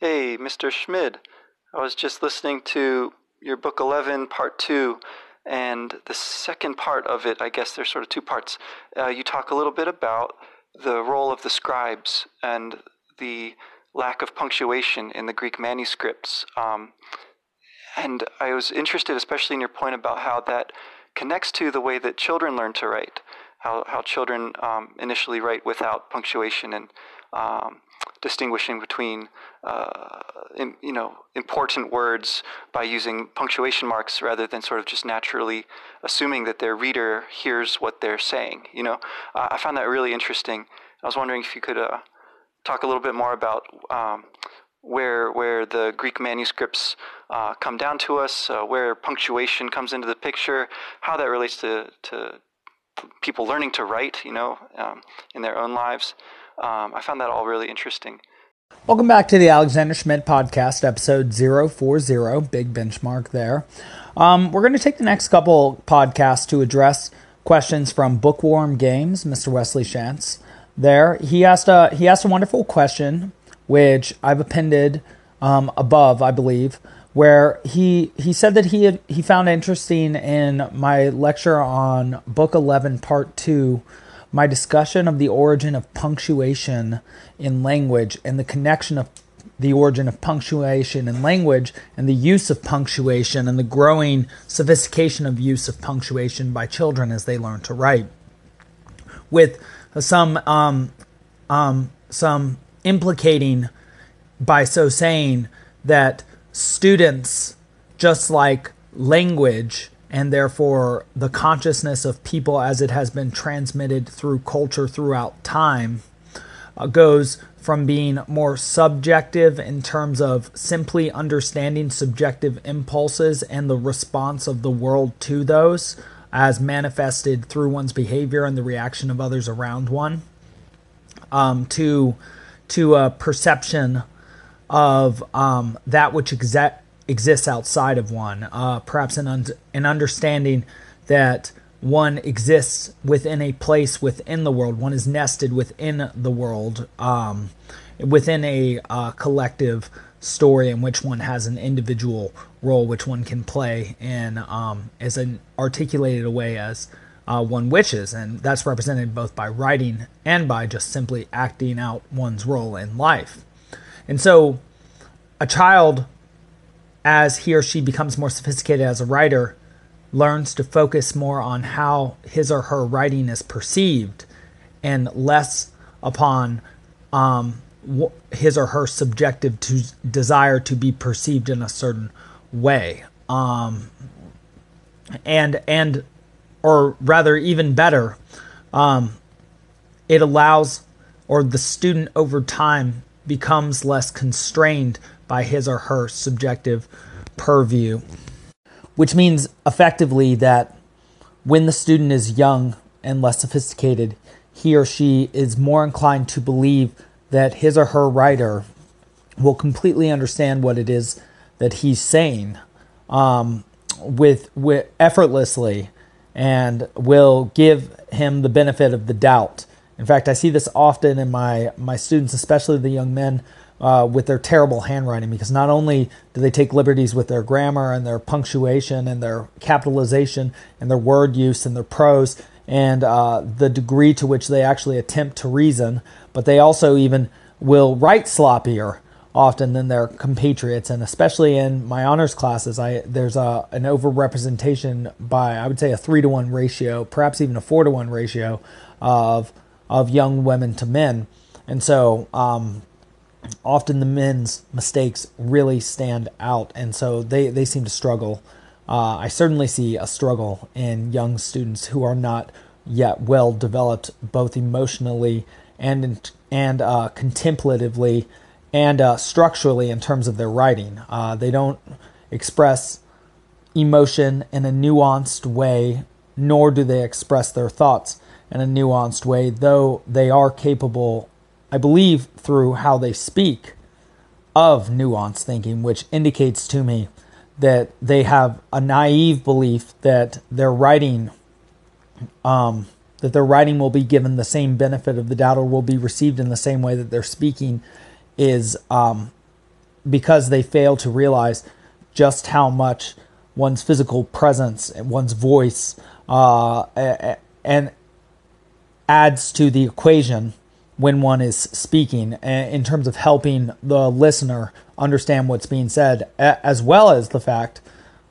Hey, Mr. Schmid. I was just listening to your book 11, part 2, and the second part of it, I guess there's sort of two parts. Uh, you talk a little bit about the role of the scribes and the lack of punctuation in the Greek manuscripts. Um, and I was interested, especially in your point about how that connects to the way that children learn to write, how, how children um, initially write without punctuation and um, distinguishing between uh, in, you know important words by using punctuation marks rather than sort of just naturally assuming that their reader hears what they're saying. You know, uh, I found that really interesting. I was wondering if you could uh, talk a little bit more about um, where where the Greek manuscripts uh, come down to us, uh, where punctuation comes into the picture, how that relates to to people learning to write, you know, um, in their own lives. Um, I found that all really interesting. Welcome back to the Alexander Schmidt podcast, episode 040, big benchmark there. Um, we're going to take the next couple podcasts to address questions from Bookworm Games, Mr. Wesley Shantz. There, he asked a he asked a wonderful question, which I've appended um, above, I believe, where he he said that he had, he found interesting in my lecture on Book Eleven, Part Two my discussion of the origin of punctuation in language and the connection of the origin of punctuation in language and the use of punctuation and the growing sophistication of use of punctuation by children as they learn to write. With some um, um, some implicating by so saying that students, just like language, and therefore the consciousness of people as it has been transmitted through culture throughout time uh, goes from being more subjective in terms of simply understanding subjective impulses and the response of the world to those as manifested through one's behavior and the reaction of others around one um, to to a perception of um, that which exists outside of one. Uh, perhaps an, un- an understanding that one exists within a place within the world. One is nested within the world, um, within a uh, collective story in which one has an individual role which one can play in um, as an articulated away as uh, one wishes, and that's represented both by writing and by just simply acting out one's role in life. And so, a child as he or she becomes more sophisticated as a writer, learns to focus more on how his or her writing is perceived and less upon um, his or her subjective to desire to be perceived in a certain way. Um, and and or rather even better, um, it allows or the student over time becomes less constrained by his or her subjective purview, which means effectively that when the student is young and less sophisticated, he or she is more inclined to believe that his or her writer will completely understand what it is that he's saying um, with, with effortlessly and will give him the benefit of the doubt. In fact, I see this often in my, my students, especially the young men uh, with their terrible handwriting because not only do they take liberties with their grammar and their punctuation and their capitalization and their word use and their prose and uh, the degree to which they actually attempt to reason, but they also even will write sloppier often than their compatriots, and especially in my honors classes, I there's a an overrepresentation by I would say a three to one ratio, perhaps even a four to one ratio of of young women to men, and so um, often the men's mistakes really stand out, and so they, they seem to struggle. Uh, I certainly see a struggle in young students who are not yet well developed, both emotionally and and uh, contemplatively and uh, structurally in terms of their writing. Uh, they don't express emotion in a nuanced way, nor do they express their thoughts in a nuanced way, though they are capable I believe through how they speak of nuanced thinking, which indicates to me that they have a naive belief that their writing, um, that their writing will be given the same benefit of the doubt or will be received in the same way that their speaking is um, because they fail to realize just how much one's physical presence and one's voice uh, and adds to the equation when one is speaking in terms of helping the listener understand what's being said, as well as the fact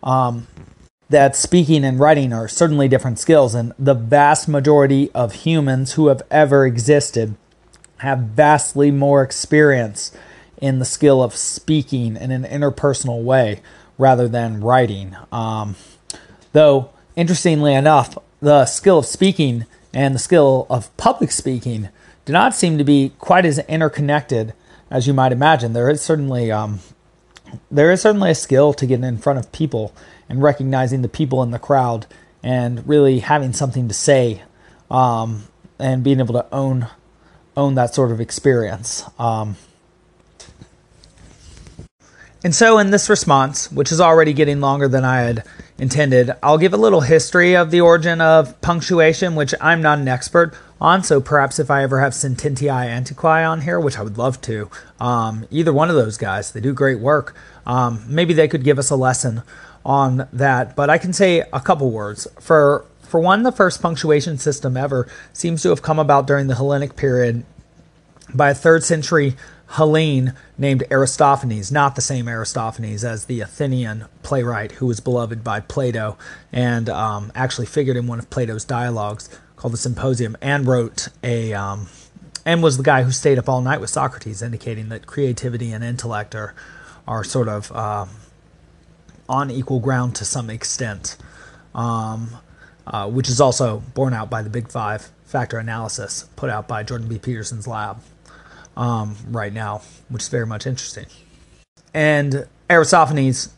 um, that speaking and writing are certainly different skills, and the vast majority of humans who have ever existed have vastly more experience in the skill of speaking in an interpersonal way rather than writing. Um, though, interestingly enough, the skill of speaking and the skill of public speaking do not seem to be quite as interconnected as you might imagine. There is certainly um, there is certainly a skill to getting in front of people and recognizing the people in the crowd and really having something to say um, and being able to own own that sort of experience. Um, and so, in this response, which is already getting longer than I had intended, I'll give a little history of the origin of punctuation, which I'm not an expert on. So, perhaps if I ever have Sententiae Antiquae on here, which I would love to, um, either one of those guys, they do great work. Um, maybe they could give us a lesson on that. But I can say a couple words. For for one, the first punctuation system ever seems to have come about during the Hellenic period by a third century Hellene named Aristophanes, not the same Aristophanes as the Athenian playwright who was beloved by Plato and um, actually figured in one of Plato's dialogues called the Symposium and wrote a. Um, and was the guy who stayed up all night with Socrates, indicating that creativity and intellect are, are sort of um, on equal ground to some extent, um, uh, which is also borne out by the Big Five factor analysis put out by Jordan B. Peterson's lab um, right now, which is very much interesting. And Aristophanes,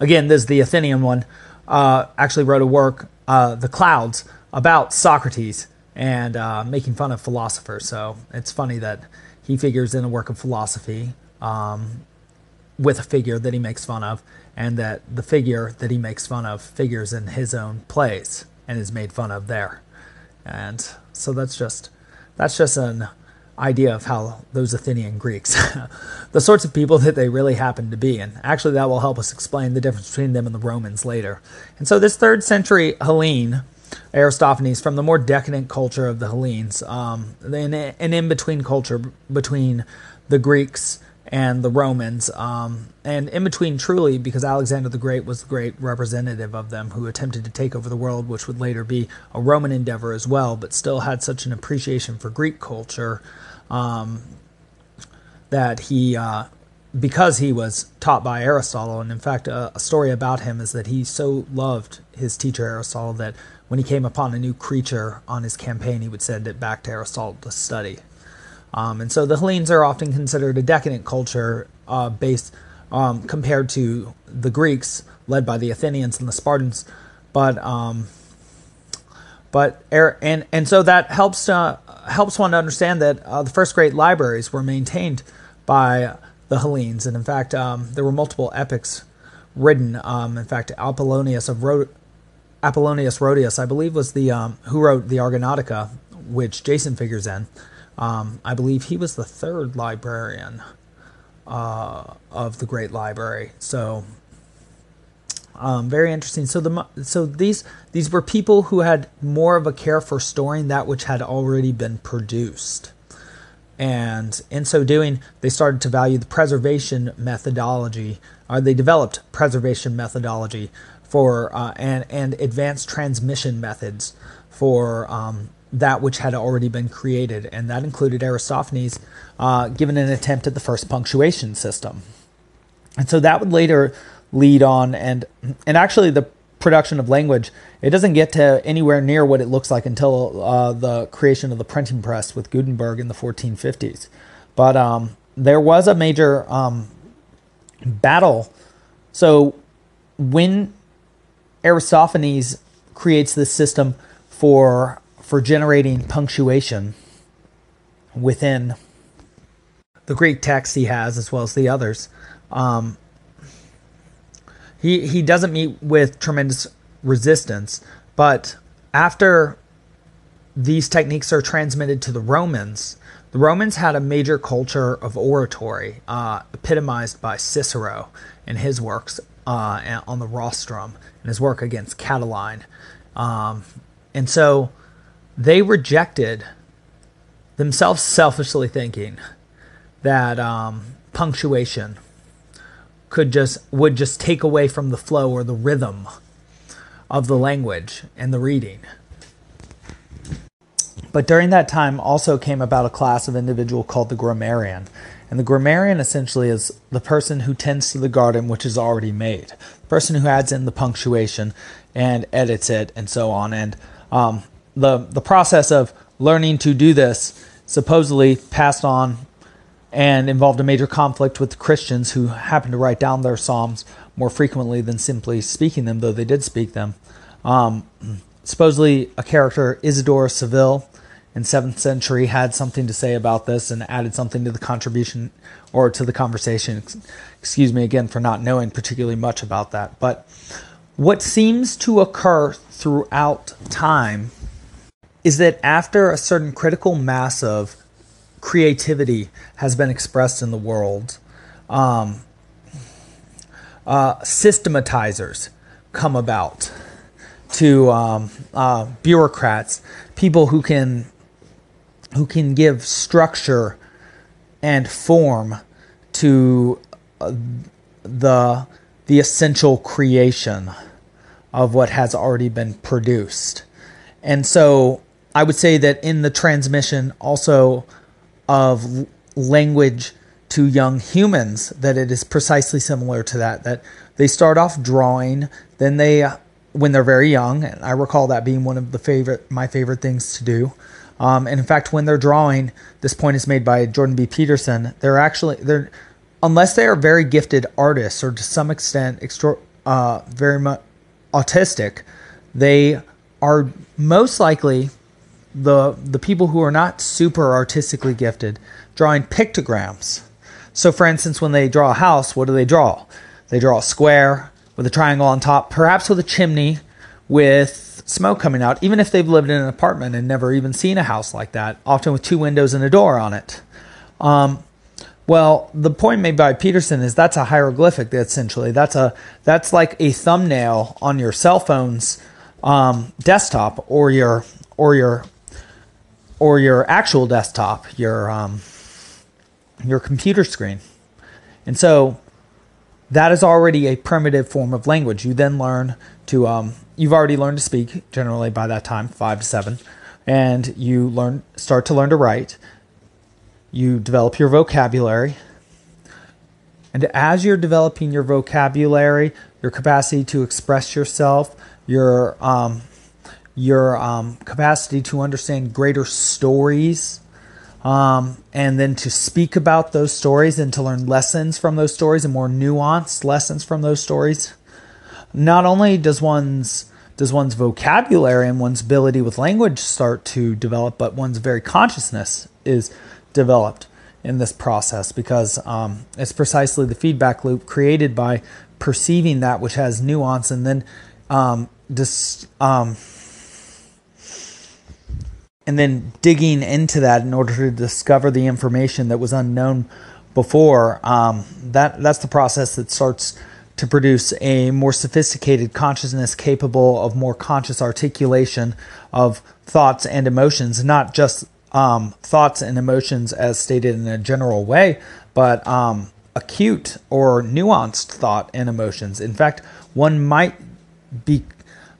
again, this is the Athenian one, uh, actually wrote a work, uh, The Clouds, about Socrates and uh, making fun of philosophers. So it's funny that he figures in a work of philosophy um, with a figure that he makes fun of, and that the figure that he makes fun of figures in his own plays and is made fun of there. And so that's just that's just an idea of how those Athenian Greeks, the sorts of people that they really happen to be. And actually, that will help us explain the difference between them and the Romans later. And so, this third century Hellene, Aristophanes, from the more decadent culture of the Hellenes, um, an, an in between culture between the Greeks and the Romans, um, and in between, truly, because Alexander the Great was the great representative of them who attempted to take over the world, which would later be a Roman endeavor as well, but still had such an appreciation for Greek culture um, that he, uh, because he was taught by Aristotle, and in fact, a, a story about him is that he so loved his teacher Aristotle that when he came upon a new creature on his campaign, he would send it back to Aristotle to study. Um, and so the Hellenes are often considered a decadent culture uh, based um, compared to the Greeks, led by the Athenians and the Spartans. But um, but and and so that helps uh, helps one to understand that uh, the first great libraries were maintained by the Hellenes, and in fact, um, there were multiple epics written. Um, in fact, Apollonius of Rho- Apollonius Rhodius, I believe, was the um, who wrote the Argonautica, which Jason figures in. Um, I believe he was the third librarian uh, of the Great Library. So um, very interesting. So the so these these were people who had more of a care for storing that which had already been produced, and in so doing, they started to value the preservation methodology, or they developed preservation methodology for uh, and and advanced transmission methods for um, that which had already been created, and that included Aristophanes uh, given an attempt at the first punctuation system, and so that would later lead on and and actually the production of language it doesn't get to anywhere near what it looks like until uh, the creation of the printing press with Gutenberg in the 1450s. But um, there was a major um, battle. So when Aristophanes creates this system for for generating punctuation within the Greek text he has, as well as the others, um, he he doesn't meet with tremendous resistance, but after these techniques are transmitted to the Romans, the Romans had a major culture of oratory, uh, epitomized by Cicero in his works uh, on the rostrum and his work against Catiline. Um, and so they rejected themselves selfishly thinking that um, punctuation could just would just take away from the flow or the rhythm of the language and the reading. But during that time also came about a class of individual called the grammarian. And the grammarian essentially is the person who tends to the garden which is already made, the person who adds in the punctuation and edits it and so on. And um, the the process of learning to do this supposedly passed on and involved a major conflict with Christians who happened to write down their psalms more frequently than simply speaking them, though they did speak them. Um, supposedly, a character Isidore Seville in seventh century had something to say about this and added something to the contribution or to the conversation. Excuse me again for not knowing particularly much about that, but what seems to occur throughout time is that after a certain critical mass of creativity has been expressed in the world, um, uh, systematizers come about to um, uh, bureaucrats, people who can who can give structure and form to uh, the the essential creation of what has already been produced. And so I would say that in the transmission also of language to young humans, that it is precisely similar to that. That they start off drawing, then they, when they're very young, and I recall that being one of the favorite, my favorite things to do. Um, and in fact, when they're drawing, this point is made by Jordan B. Peterson. They're actually they're, unless they are very gifted artists or to some extent extra, uh, very much autistic, they are most likely the the people who are not super artistically gifted drawing pictograms. So for instance, when they draw a house, what do they draw? They draw a square with a triangle on top, perhaps with a chimney with smoke coming out, even if they've lived in an apartment and never even seen a house like that, often with two windows and a door on it. Um, well, the point made by Peterson is that's a hieroglyphic. Essentially, that's a that's like a thumbnail on your cell phone's um, desktop or your or your or your actual desktop, your um, your computer screen. And so that is already a primitive form of language. You then learn to um, you've already learned to speak generally by that time, five to seven, and you learn start to learn to write. You develop your vocabulary. And as you're developing your vocabulary, your capacity to express yourself, your um, your um, capacity to understand greater stories, um, and then to speak about those stories and to learn lessons from those stories and more nuanced lessons from those stories. Not only does one's does one's vocabulary and one's ability with language start to develop, but one's very consciousness is developed in this process because um, it's precisely the feedback loop created by perceiving that which has nuance and then um, dis, um, and then digging into that in order to discover the information that was unknown before. Um, that that's the process that starts to produce a more sophisticated consciousness capable of more conscious articulation of thoughts and emotions, not just um, thoughts and emotions as stated in a general way, but um, acute or nuanced thought and emotions. In fact, one might be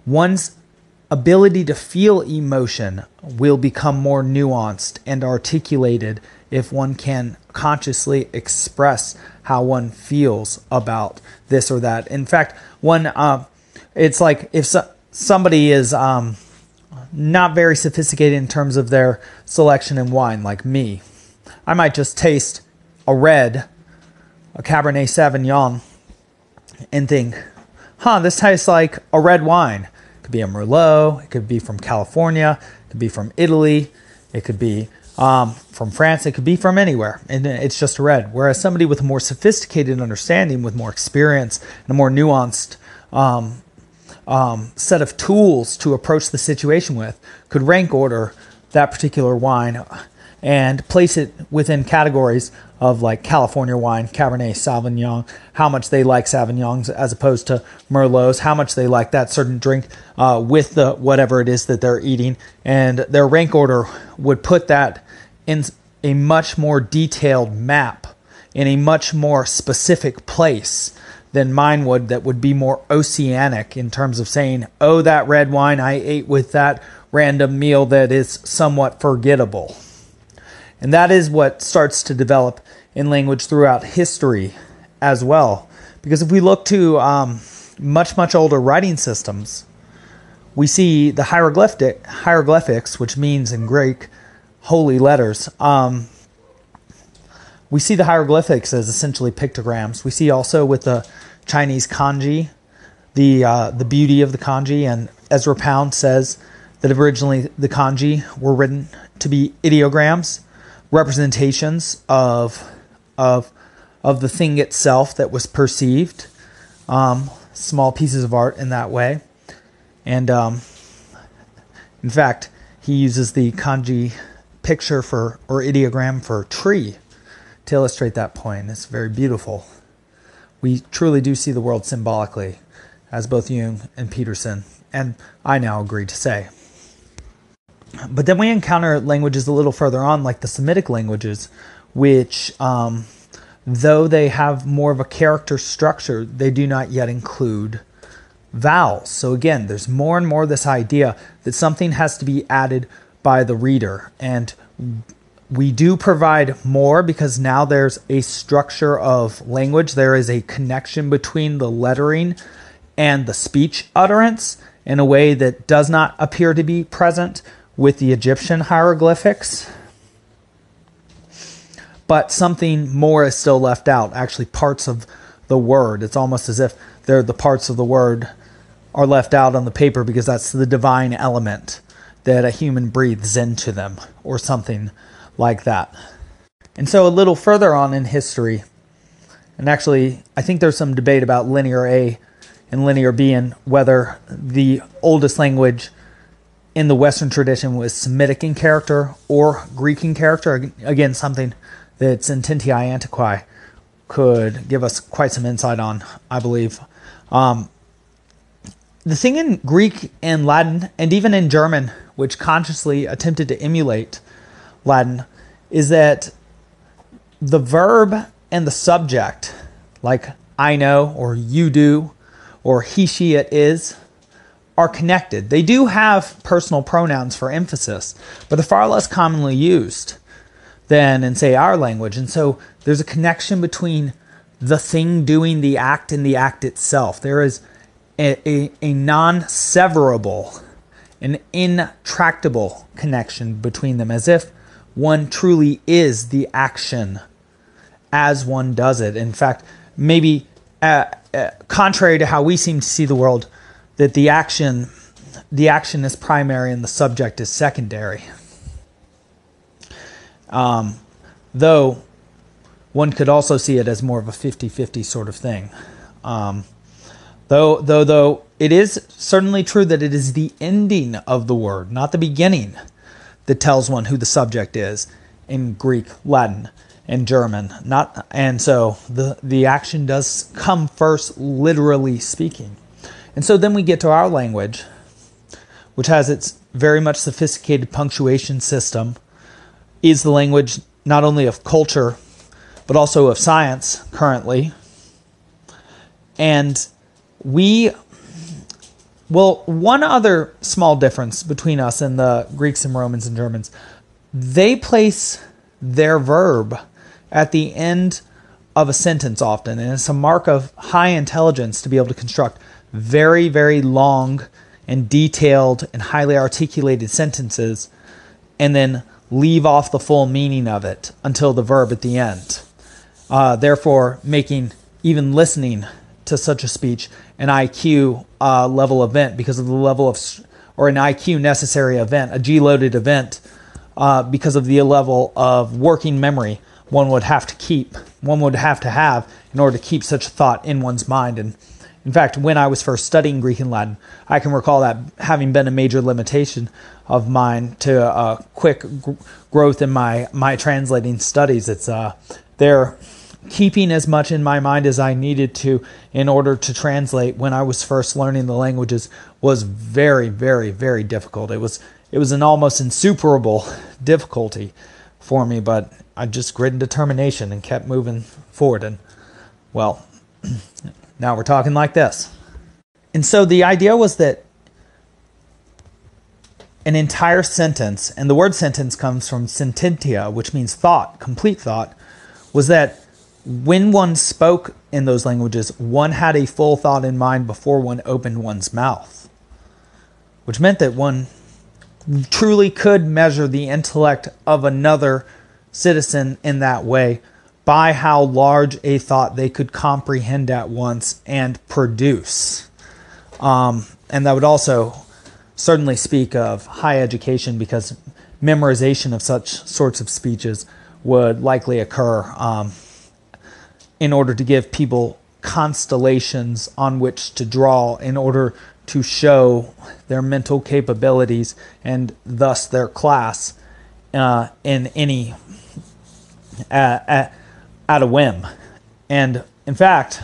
one's ability to feel emotion will become more nuanced and articulated if one can consciously express how one feels about this or that. In fact, one uh, it's like if so, somebody is um, not very sophisticated in terms of their selection in wine, like me, I might just taste a red, a Cabernet Sauvignon, and think, "Huh, this tastes like a red wine." Could be a Merlot. It could be from California. It could be from Italy. It could be um, from France. It could be from anywhere. And it's just red. Whereas somebody with a more sophisticated understanding, with more experience and a more nuanced um, um, set of tools to approach the situation with, could rank order that particular wine and place it within categories of like California wine, Cabernet Sauvignon, how much they like Sauvignons as opposed to Merlots, how much they like that certain drink uh, with the whatever it is that they're eating, and their rank order would put that in a much more detailed map in a much more specific place than mine would that would be more oceanic in terms of saying, oh, that red wine I ate with that random meal that is somewhat forgettable. And that is what starts to develop in language throughout history as well. Because if we look to um, much, much older writing systems, we see the hieroglyphic, hieroglyphics, which means in Greek, holy letters. Um, we see the hieroglyphics as essentially pictograms. We see also with the Chinese kanji the uh, the beauty of the kanji, and Ezra Pound says that originally the kanji were written to be ideograms, representations of of of the thing itself that was perceived, um, small pieces of art in that way, and um, in fact, he uses the kanji picture for or ideogram for tree to illustrate that point. It's very beautiful. We truly do see the world symbolically, as both Jung and Peterson, and I now agree to say. But then we encounter languages a little further on, like the Semitic languages, which, um, though they have more of a character structure, they do not yet include vowels. So again, there's more and more this idea that something has to be added by the reader. And we do provide more because now there's a structure of language. There is a connection between the lettering and the speech utterance in a way that does not appear to be present with the Egyptian hieroglyphics. But something more is still left out, actually, parts of the word. It's almost as if they're the parts of the word are left out on the paper because that's the divine element that a human breathes into them or something like that. And so, a little further on in history, and actually, I think there's some debate about linear A and linear B and whether the oldest language in the Western tradition was Semitic in character or Greek in character. Again, something that Sententiae Antiquae could give us quite some insight on, I believe. Um, the thing in Greek and Latin, and even in German, which consciously attempted to emulate Latin is that the verb and the subject, like I know or you do or he, she, it is, are connected. They do have personal pronouns for emphasis, but they're far less commonly used than in, say, our language. And so there's a connection between the thing doing the act and the act itself. There is a, a, a non severable, an intractable connection between them, as if one truly is the action as one does it. In fact, maybe uh, uh, contrary to how we seem to see the world, that the action the action is primary and the subject is secondary. Um, though one could also see it as more of a 50-50 sort of thing. Um, though though though it is certainly true that it is the ending of the word, not the beginning that tells one who the subject is in Greek, Latin, and German. Not and so the the action does come first, literally speaking. And so then we get to our language, which has its very much sophisticated punctuation system, is the language not only of culture, but also of science currently. And we well, one other small difference between us and the Greeks and Romans and Germans, they place their verb at the end of a sentence often, and it's a mark of high intelligence to be able to construct very, very long and detailed and highly articulated sentences and then leave off the full meaning of it until the verb at the end. Uh, therefore, making even listening to such a speech an IQ uh, level event because of the level of, or an IQ necessary event, a G loaded event, uh, because of the level of working memory one would have to keep, one would have to have in order to keep such a thought in one's mind and, In fact, when I was first studying Greek and Latin, I can recall that having been a major limitation of mine to a quick g- growth in my my translating studies. It's uh, they're keeping as much in my mind as I needed to in order to translate when I was first learning the languages was very, very, very difficult. It was it was an almost insuperable difficulty for me, but I just grit and determination and kept moving forward. And well, now we're talking like this. And so the idea was that an entire sentence, and the word sentence comes from sententia, which means thought, complete thought, was that when one spoke in those languages, one had a full thought in mind before one opened one's mouth, which meant that one truly could measure the intellect of another citizen in that way by how large a thought they could comprehend at once and produce. Um, and that would also certainly speak of high education because memorization of such sorts of speeches would likely occur um, in order to give people constellations on which to draw in order to show their mental capabilities and thus their class uh, in any uh, at, at a whim. And in fact,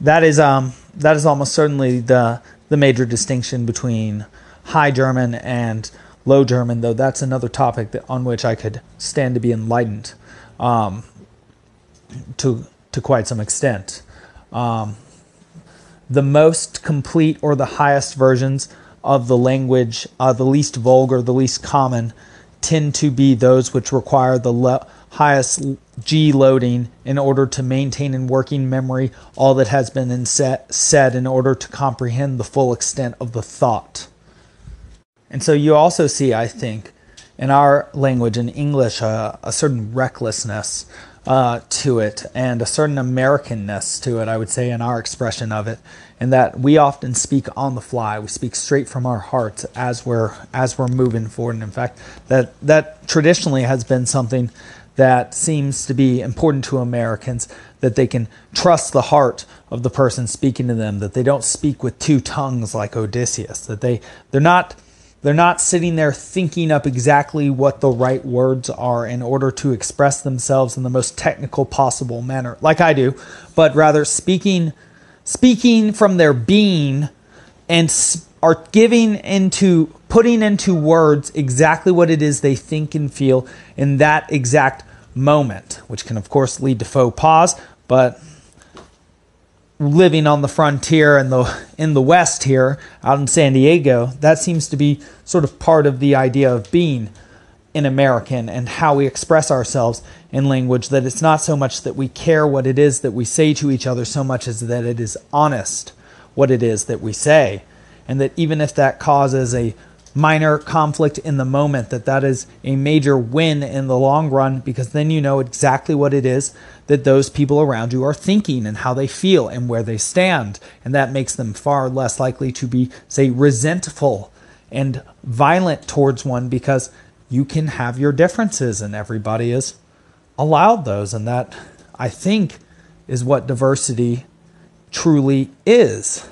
that is um, that is almost certainly the the major distinction between High German and Low German, though that's another topic that, on which I could stand to be enlightened um, to to quite some extent. Um, the most complete or the highest versions of the language, uh, the least vulgar, the least common, tend to be those which require the le- highest G loading in order to maintain in working memory all that has been set, said in order to comprehend the full extent of the thought. And so you also see, I think, in our language, in English, uh, a certain recklessness uh, to it and a certain Americanness to it, I would say, in our expression of it, and that we often speak on the fly. We speak straight from our hearts as we're as we're moving forward. And in fact, that that traditionally has been something that seems to be important to Americans that they can trust the heart of the person speaking to them, that they don't speak with two tongues like Odysseus, that they they're not they're not sitting there thinking up exactly what the right words are in order to express themselves in the most technical possible manner, like I do, but rather speaking speaking from their being and are giving into putting into words exactly what it is they think and feel in that exact moment, which can of course lead to faux pas, but living on the frontier in the in the west here out in San Diego that seems to be sort of part of the idea of being an American and how we express ourselves in language that it's not so much that we care what it is that we say to each other so much as that it is honest what it is that we say and that even if that causes a minor conflict in the moment that that is a major win in the long run because then you know exactly what it is that those people around you are thinking and how they feel and where they stand. And that makes them far less likely to be say resentful and violent towards one because you can have your differences and everybody is allowed those. And that I think is what diversity truly is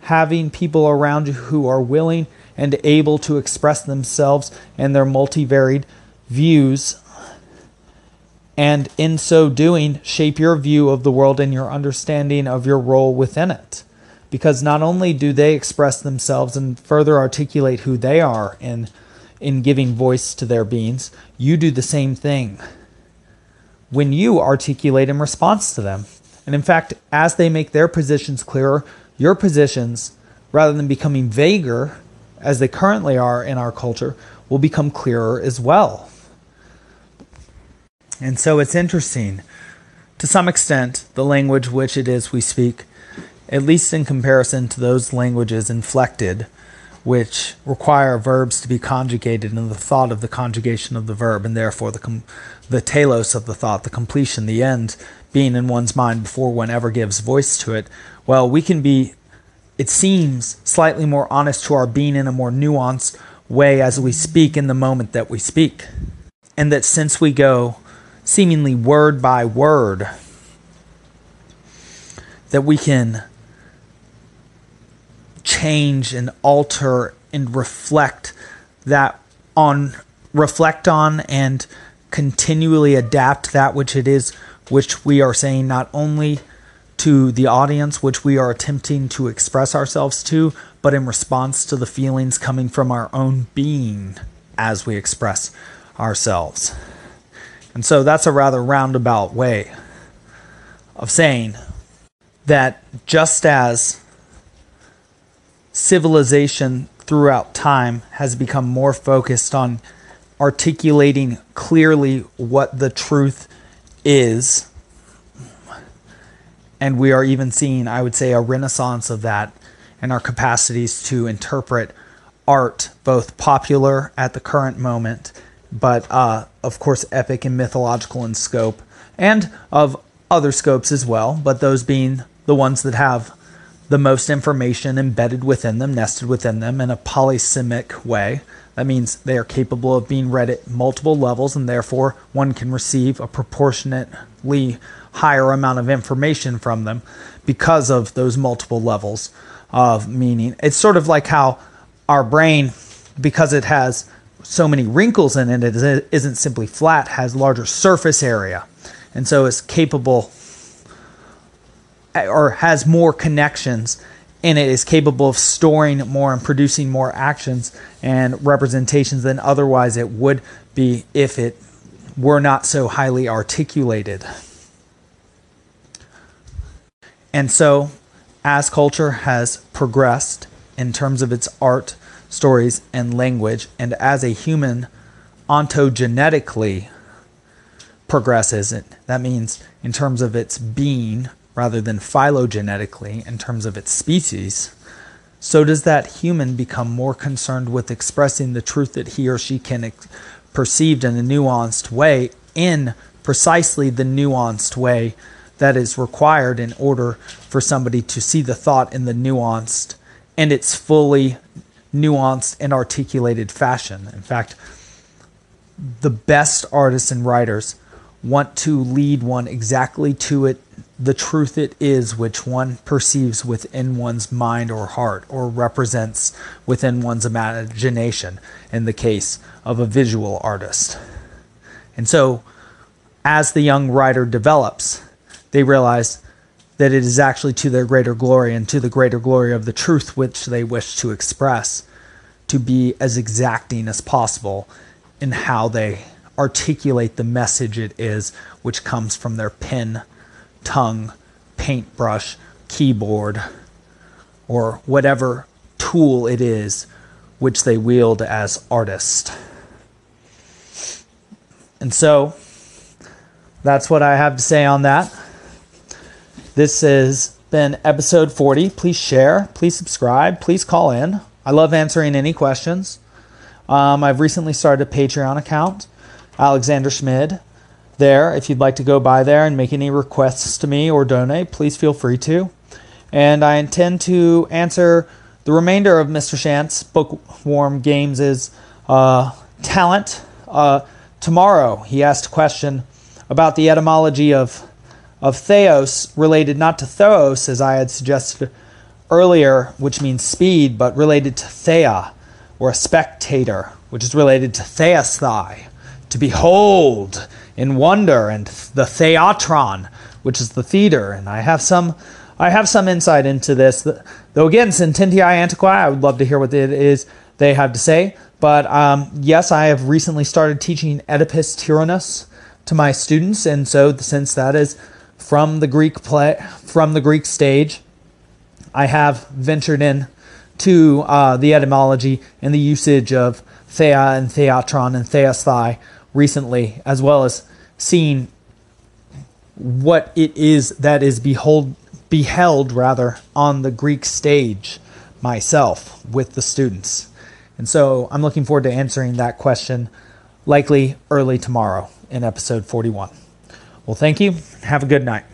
having people around you who are willing and able to express themselves and their multivaried views, and in so doing, shape your view of the world and your understanding of your role within it. Because not only do they express themselves and further articulate who they are in, in giving voice to their beings, you do the same thing when you articulate in response to them. And in fact, as they make their positions clearer, your positions, rather than becoming vaguer, as they currently are in our culture, will become clearer as well. And so it's interesting, to some extent, the language which it is we speak, at least in comparison to those languages inflected, which require verbs to be conjugated in the thought of the conjugation of the verb, and therefore the, com- the telos of the thought, the completion, the end, being in one's mind before one ever gives voice to it. Well, we can be it seems slightly more honest to our being in a more nuanced way as we speak in the moment that we speak. And that since we go seemingly word by word that we can change and alter and reflect that on reflect on and continually adapt that which it is which we are saying not only to the audience which we are attempting to express ourselves to but in response to the feelings coming from our own being as we express ourselves and so that's a rather roundabout way of saying that just as civilization throughout time has become more focused on articulating clearly what the truth is. And we are even seeing, I would say, a renaissance of that and our capacities to interpret art, both popular at the current moment, but uh, of course, epic and mythological in scope, and of other scopes as well, but those being the ones that have the most information embedded within them, nested within them in a polysemic way. That means they are capable of being read at multiple levels, and therefore one can receive a proportionately higher amount of information from them because of those multiple levels of meaning. It's sort of like how our brain, because it has so many wrinkles in it, it isn't simply flat, has larger surface area, and so is capable or has more connections and it is capable of storing more and producing more actions and representations than otherwise it would be if it were not so highly articulated. And so, as culture has progressed in terms of its art, stories, and language, and as a human ontogenetically progresses, that means in terms of its being, rather than phylogenetically in terms of its species, so does that human become more concerned with expressing the truth that he or she can ex- perceive in a nuanced way in precisely the nuanced way that is required in order for somebody to see the thought in the nuanced and its fully nuanced and articulated fashion. In fact, the best artists and writers want to lead one exactly to it the truth it is which one perceives within one's mind or heart or represents within one's imagination in the case of a visual artist. And so, as the young writer develops, they realize that it is actually to their greater glory and to the greater glory of the truth which they wish to express to be as exacting as possible in how they articulate the message it is which comes from their pen tongue, paintbrush, keyboard, or whatever tool it is which they wield as artists. And so that's what I have to say on that. This has been episode 40. Please share, please subscribe, please call in. I love answering any questions. Um, I've recently started a Patreon account, Alexander Schmid there. If you'd like to go by there and make any requests to me or donate, please feel free to. And I intend to answer the remainder of Mr. Shant's Bookworm Games' uh, talent uh, tomorrow. He asked a question about the etymology of of theos related not to theos as I had suggested earlier, which means speed, but related to thea or a spectator, which is related to theasthai, to behold in wonder and the theatron, which is the theater. And I have some I have some insight into this. Though again, Sententiae Antiquae, I would love to hear what it is they have to say. But um, yes, I have recently started teaching Oedipus Tyrannus to my students, and so since that is from the Greek play, from the Greek stage, I have ventured in to uh, the etymology and the usage of thea and theatron and theasthai recently, as well as seeing what it is that is behold beheld rather on the Greek stage myself with the students. And so I'm looking forward to answering that question likely early tomorrow in episode 41. Well, thank you. Have a good night.